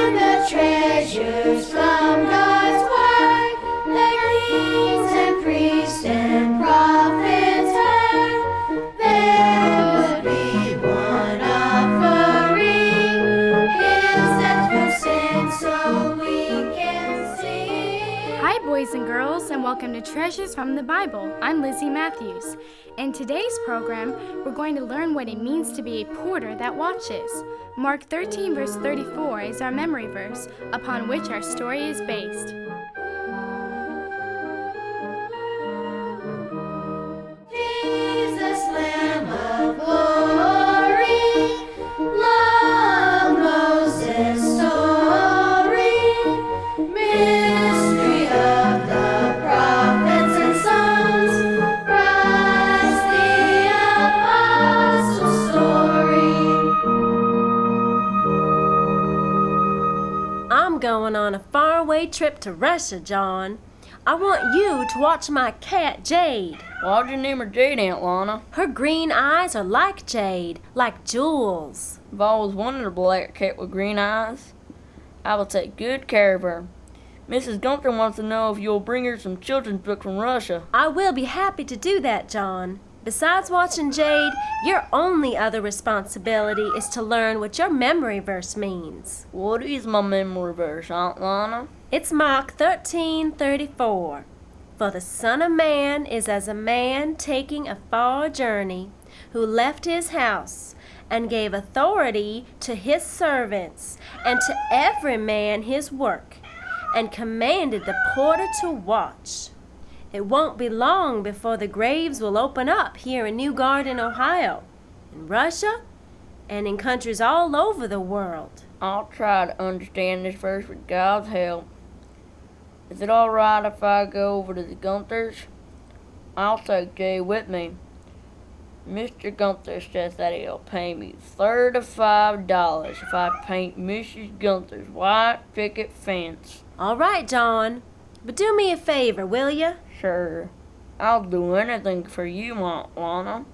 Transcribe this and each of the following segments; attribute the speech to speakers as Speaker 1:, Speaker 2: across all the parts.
Speaker 1: find the treasures
Speaker 2: welcome to Treasures from the Bible. I'm Lizzie Matthews. In today's program, we're going to learn what it means to be a porter that watches. Mark 13, verse 34 is our memory verse upon which our story is based.
Speaker 3: Trip to Russia, John. I want you to watch my cat, Jade.
Speaker 4: Why'd you name her Jade, Aunt Lana?
Speaker 3: Her green eyes are like jade, like jewels.
Speaker 4: I've always wanted a black cat with green eyes. I will take good care of her. Mrs. Gunther wants to know if you'll bring her some children's book from Russia.
Speaker 3: I will be happy to do that, John. Besides watching Jade, your only other responsibility is to learn what your memory verse means.
Speaker 4: What is my memory verse, Aunt Lana?
Speaker 3: It's Mark 13:34. For the Son of Man is as a man taking a far journey, who left his house and gave authority to his servants and to every man his work, and commanded the porter to watch. It won't be long before the graves will open up here in New Garden, Ohio, in Russia, and in countries all over the world.
Speaker 4: I'll try to understand this verse with God's help. Is it alright if I go over to the Gunthers? I'll take Jade with me. Mr. Gunther says that he'll pay me thirty-five dollars if I paint Mrs. Gunther's white picket fence.
Speaker 3: All right, John. But do me a favor, will you?
Speaker 4: Sure, I'll do anything for you, Aunt Lana.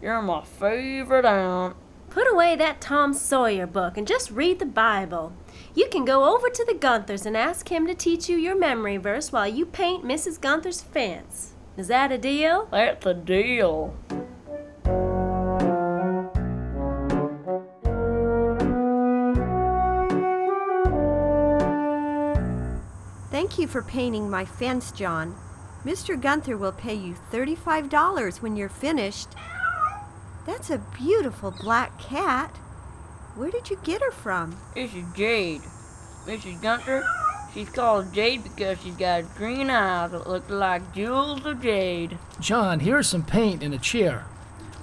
Speaker 4: You're my favorite aunt.
Speaker 3: Put away that Tom Sawyer book and just read the Bible. You can go over to the Gunthers and ask him to teach you your memory verse while you paint Mrs. Gunther's fence. Is that a deal?
Speaker 4: That's a deal.
Speaker 5: Thank you for painting my fence, John. Mr. Gunther will pay you $35 when you're finished. That's a beautiful black cat. Where did you get her from?
Speaker 4: This is Jade. Mrs. Gunther, she's called Jade because she's got green eyes that look like jewels of jade.
Speaker 6: John, here's some paint and a chair.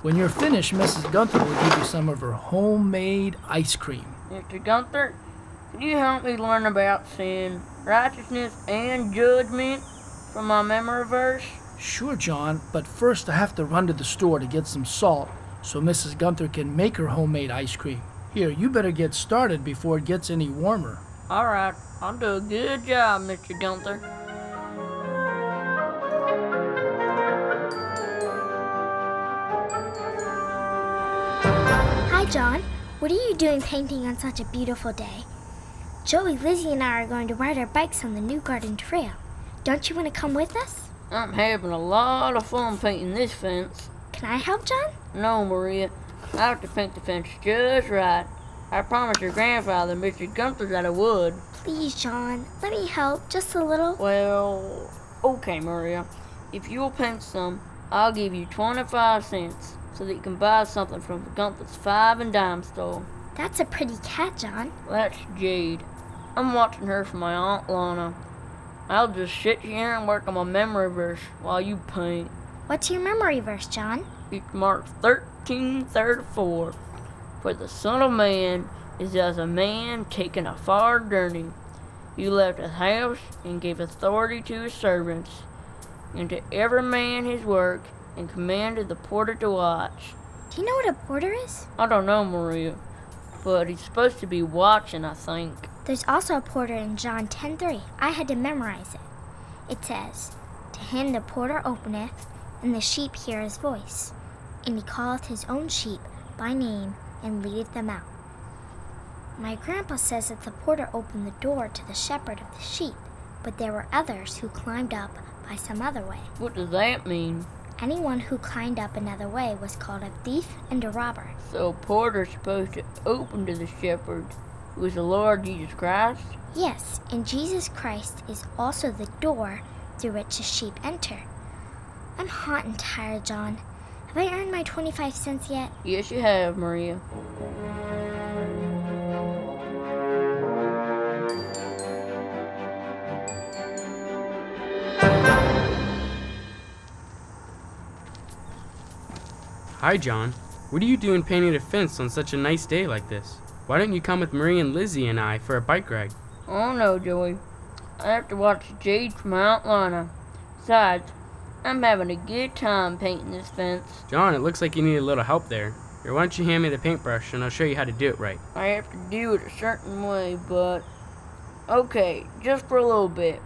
Speaker 6: When you're finished, Mrs. Gunther will give you some of her homemade ice cream.
Speaker 4: Mr. Gunther, can you help me learn about sin, righteousness, and judgment from my memory verse?
Speaker 6: Sure, John, but first I have to run to the store to get some salt so Mrs. Gunther can make her homemade ice cream. Here, you better get started before it gets any warmer.
Speaker 4: Alright, I'll do a good job, Mr. Gunther.
Speaker 7: Hi, John. What are you doing painting on such a beautiful day? Joey, Lizzie, and I are going to ride our bikes on the New Garden Trail. Don't you want to come with us?
Speaker 4: I'm having a lot of fun painting this fence.
Speaker 7: Can I help, John?
Speaker 4: No, Maria, I have to paint the fence just right. I promised your grandfather, Mr. Gunther, that I would.
Speaker 7: Please, John. Let me help just a little.
Speaker 4: Well, okay, Maria. If you'll paint some, I'll give you 25 cents so that you can buy something from the Gunther's five and dime store.
Speaker 7: That's a pretty cat, John.
Speaker 4: That's Jade. I'm watching her for my Aunt Lana. I'll just sit here and work on my memory verse while you paint.
Speaker 7: What's your memory verse, John?
Speaker 4: It's Mark 13:34. For the Son of Man is as a man taking a far journey. He left his house and gave authority to his servants, and to every man his work, and commanded the porter to watch.
Speaker 7: Do you know what a porter is?
Speaker 4: I don't know, Maria, but he's supposed to be watching, I think.
Speaker 7: There's also a porter in John 10:3. I had to memorize it. It says, "To him the porter openeth, and the sheep hear his voice, and he calleth his own sheep by name and leadeth them out." My grandpa says that the porter opened the door to the shepherd of the sheep, but there were others who climbed up by some other way.
Speaker 4: What does that mean?
Speaker 7: Anyone who climbed up another way was called a thief and a robber.
Speaker 4: So porter's supposed to open to the shepherd, who is the Lord Jesus Christ?
Speaker 7: Yes, and Jesus Christ is also the door through which the sheep enter. I'm hot and tired, John. Have I earned my 25 cents yet?
Speaker 4: Yes, you have, Maria.
Speaker 8: Hi, John. What are you doing painting a fence on such a nice day like this? Why don't you come with Marie and Lizzie and I for a bike ride?
Speaker 4: Oh no, Joey. I have to watch Jade from Mount Lana. Besides, I'm having a good time painting this fence.
Speaker 8: John, it looks like you need a little help there. Here, why don't you hand me the paintbrush and I'll show you how to do it right.
Speaker 4: I have to do it a certain way, but okay, just for a little bit.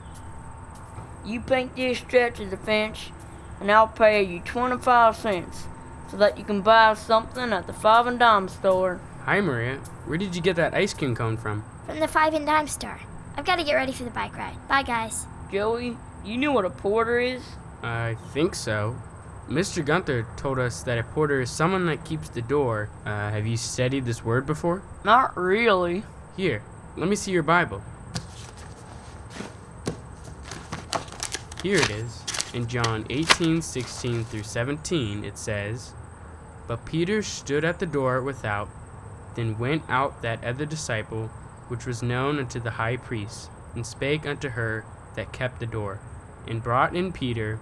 Speaker 4: You paint this stretch of the fence, and I'll pay you 25 cents so that you can buy something at the five and dime store.
Speaker 8: Hi, Maria. Where did you get that ice cream cone from?
Speaker 7: From the five and dime store. I've got to get ready for the bike ride. Bye, guys.
Speaker 4: Joey, you know what a porter is?
Speaker 8: I think so. Mr. Gunther told us that a porter is someone that keeps the door. Uh, have you studied this word before?
Speaker 4: Not really.
Speaker 8: Here, let me see your Bible. Here it is. In John 18, 16 through 17, it says, But Peter stood at the door without, then went out that other disciple, which was known unto the high priest, and spake unto her that kept the door, and brought in Peter.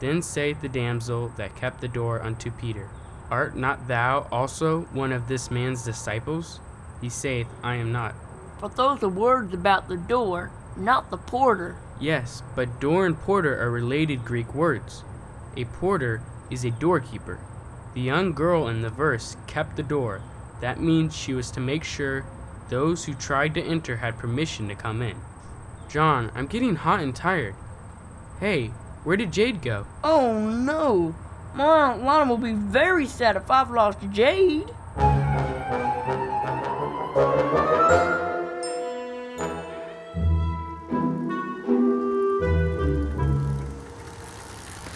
Speaker 8: Then saith the damsel that kept the door unto Peter, Art not thou also one of this man's disciples? He saith, I am not.
Speaker 4: But those are words about the door, not the porter.
Speaker 8: Yes, but door and porter are related Greek words. A porter is a doorkeeper. The young girl in the verse kept the door. That means she was to make sure those who tried to enter had permission to come in. John, I'm getting hot and tired. Hey, where did Jade go?
Speaker 4: Oh no! My Aunt Lana will be very sad if I've lost Jade.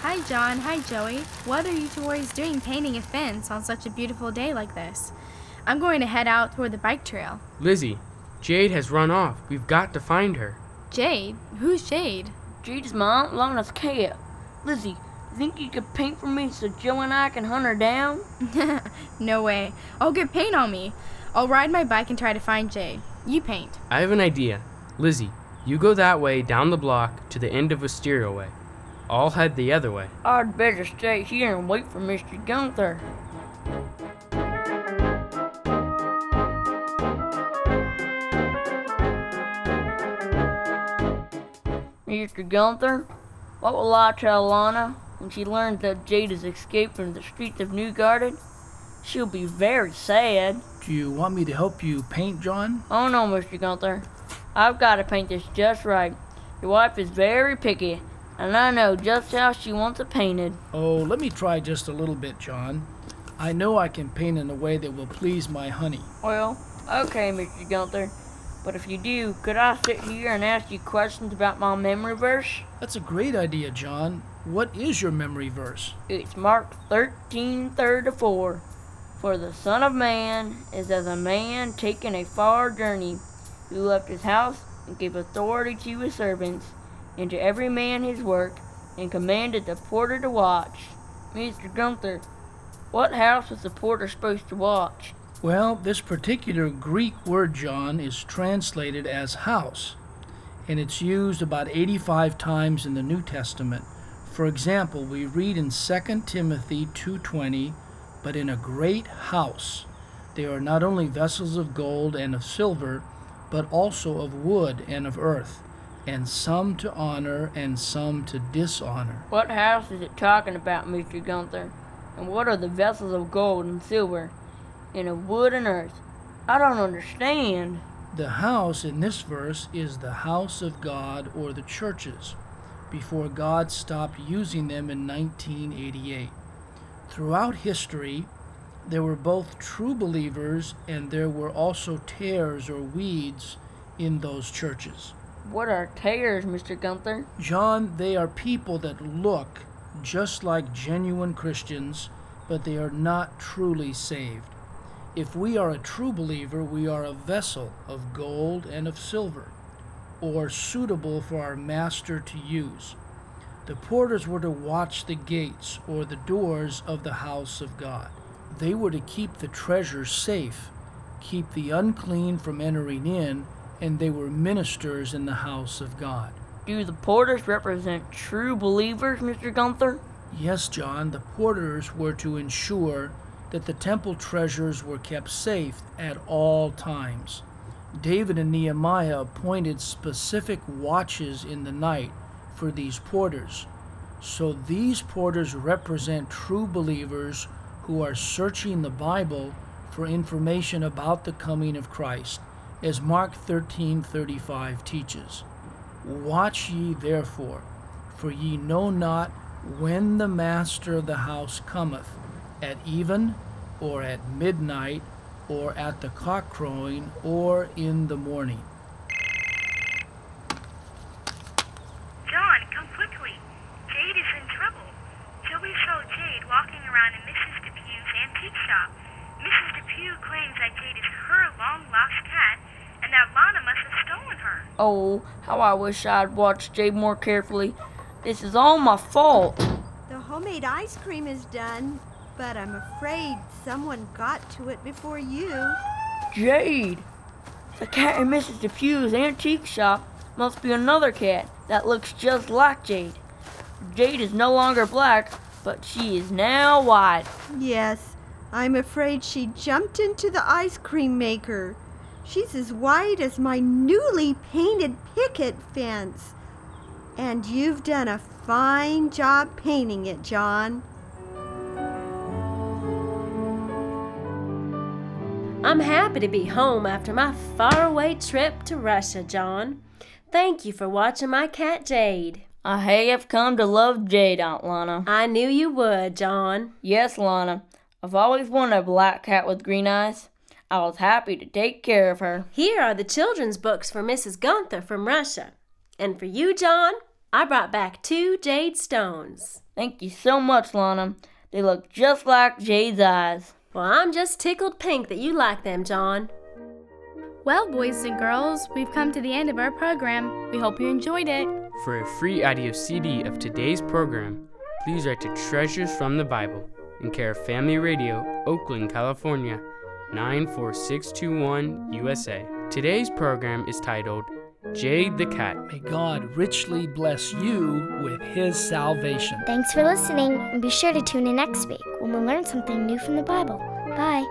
Speaker 2: Hi, John. Hi, Joey. What are you two boys doing painting a fence on such a beautiful day like this? I'm going to head out toward the bike trail.
Speaker 8: Lizzie, Jade has run off. We've got to find her.
Speaker 2: Jade? Who's Jade?
Speaker 4: Jade is my Aunt Lana's cat. Lizzie, think you could paint for me so Joe and I can hunt her down?
Speaker 2: no way. I'll get paint on me. I'll ride my bike and try to find Jade. You paint.
Speaker 8: I have an idea. Lizzie, you go that way down the block to the end of Wisteria Way. I'll head the other way.
Speaker 4: I'd better stay here and wait for Mr. Gunther. Mr. Gunther, what will I tell Lana when she learns that Jade has escaped from the streets of New Garden? She'll be very sad.
Speaker 6: Do you want me to help you paint, John?
Speaker 4: Oh no, Mr. Gunther. I've got to paint this just right. Your wife is very picky, and I know just how she wants it painted.
Speaker 6: Oh, let me try just a little bit, John. I know I can paint in a way that will please my honey.
Speaker 4: Well, okay, Mr. Gunther. But if you do, could I sit here and ask you questions about my memory verse?
Speaker 6: That's a great idea, John. What is your memory verse?
Speaker 4: It's Mark thirteen thirty-four. For the Son of Man is as a man taking a far journey, who left his house and gave authority to his servants, and to every man his work, and commanded the porter to watch. Mr. Gunther, what house was the porter supposed to watch?
Speaker 6: Well, this particular Greek word, John, is translated as house, and it's used about 85 times in the New Testament. For example, we read in 2 Timothy 2:20, "But in a great house there are not only vessels of gold and of silver, but also of wood and of earth, and some to honor and some to dishonor."
Speaker 4: What house is it talking about, Mr. Gunther? And what are the vessels of gold and silver, and a wood and earth? I don't understand.
Speaker 6: The house in this verse is the house of God or the churches before God stopped using them in 1988. Throughout history, There were both true believers and there were also tares or weeds in those churches.
Speaker 4: What are tares, Mr. Gunther?
Speaker 6: John, they are people that look just like genuine Christians, but they are not truly saved. If we are a true believer, we are a vessel of gold and of silver, or suitable for our master to use. The porters were to watch the gates or the doors of the house of God. They were to keep the treasure safe, keep the unclean from entering in, and they were ministers in the house of God.
Speaker 4: Do the porters represent true believers, Mr. Gunther?
Speaker 6: Yes, John, the porters were to ensure that the temple treasures were kept safe at all times. David and Nehemiah appointed specific watches in the night for these porters. So these porters represent true believers who are searching the Bible for information about the coming of Christ, as Mark 13:35 teaches. Watch ye therefore, for ye know not when the master of the house cometh, at even, or at midnight, or at the cock crowing, or in the morning.
Speaker 9: John, come quickly. Jade is in trouble. Joey saw Jade walking around in Mrs. Depew's antique shop. Mrs. Depew claims that Jade is her long lost cat and that Lana must have stolen her.
Speaker 4: Oh, how I wish I'd watched Jade more carefully. This is all my fault.
Speaker 5: The homemade ice cream is done, but I'm afraid someone got to it before you.
Speaker 4: Jade! The cat in Mrs. Depew's antique shop must be another cat that looks just like Jade. Jade is no longer black, but she is now white.
Speaker 5: Yes, I'm afraid she jumped into the ice cream maker. She's as white as my newly painted picket fence. And you've done a fine job painting it, John.
Speaker 3: I'm happy to be home after my faraway trip to Russia, John. Thank you for watching my cat Jade.
Speaker 4: I have come to love Jade, Aunt Lana.
Speaker 3: I knew you would, John.
Speaker 4: Yes, Lana. I've always wanted a black cat with green eyes. I was happy to take care of her.
Speaker 3: Here are the children's books for Mrs. Gunther from Russia. And for you, John, I brought back two jade stones.
Speaker 4: Thank you so much, Lana. They look just like Jade's eyes.
Speaker 3: Well, I'm just tickled pink that you like them, John.
Speaker 2: Well, boys and girls, we've come to the end of our program. We hope you enjoyed it.
Speaker 8: For a free audio CD of today's program, please write to Treasures from the Bible in care of Family Radio, Oakland, California 94621 USA. Today's program is titled Jade the Cat.
Speaker 6: May God richly bless you with his salvation.
Speaker 7: Thanks for listening, and be sure to tune in next week when we'll learn something new from the Bible. Bye.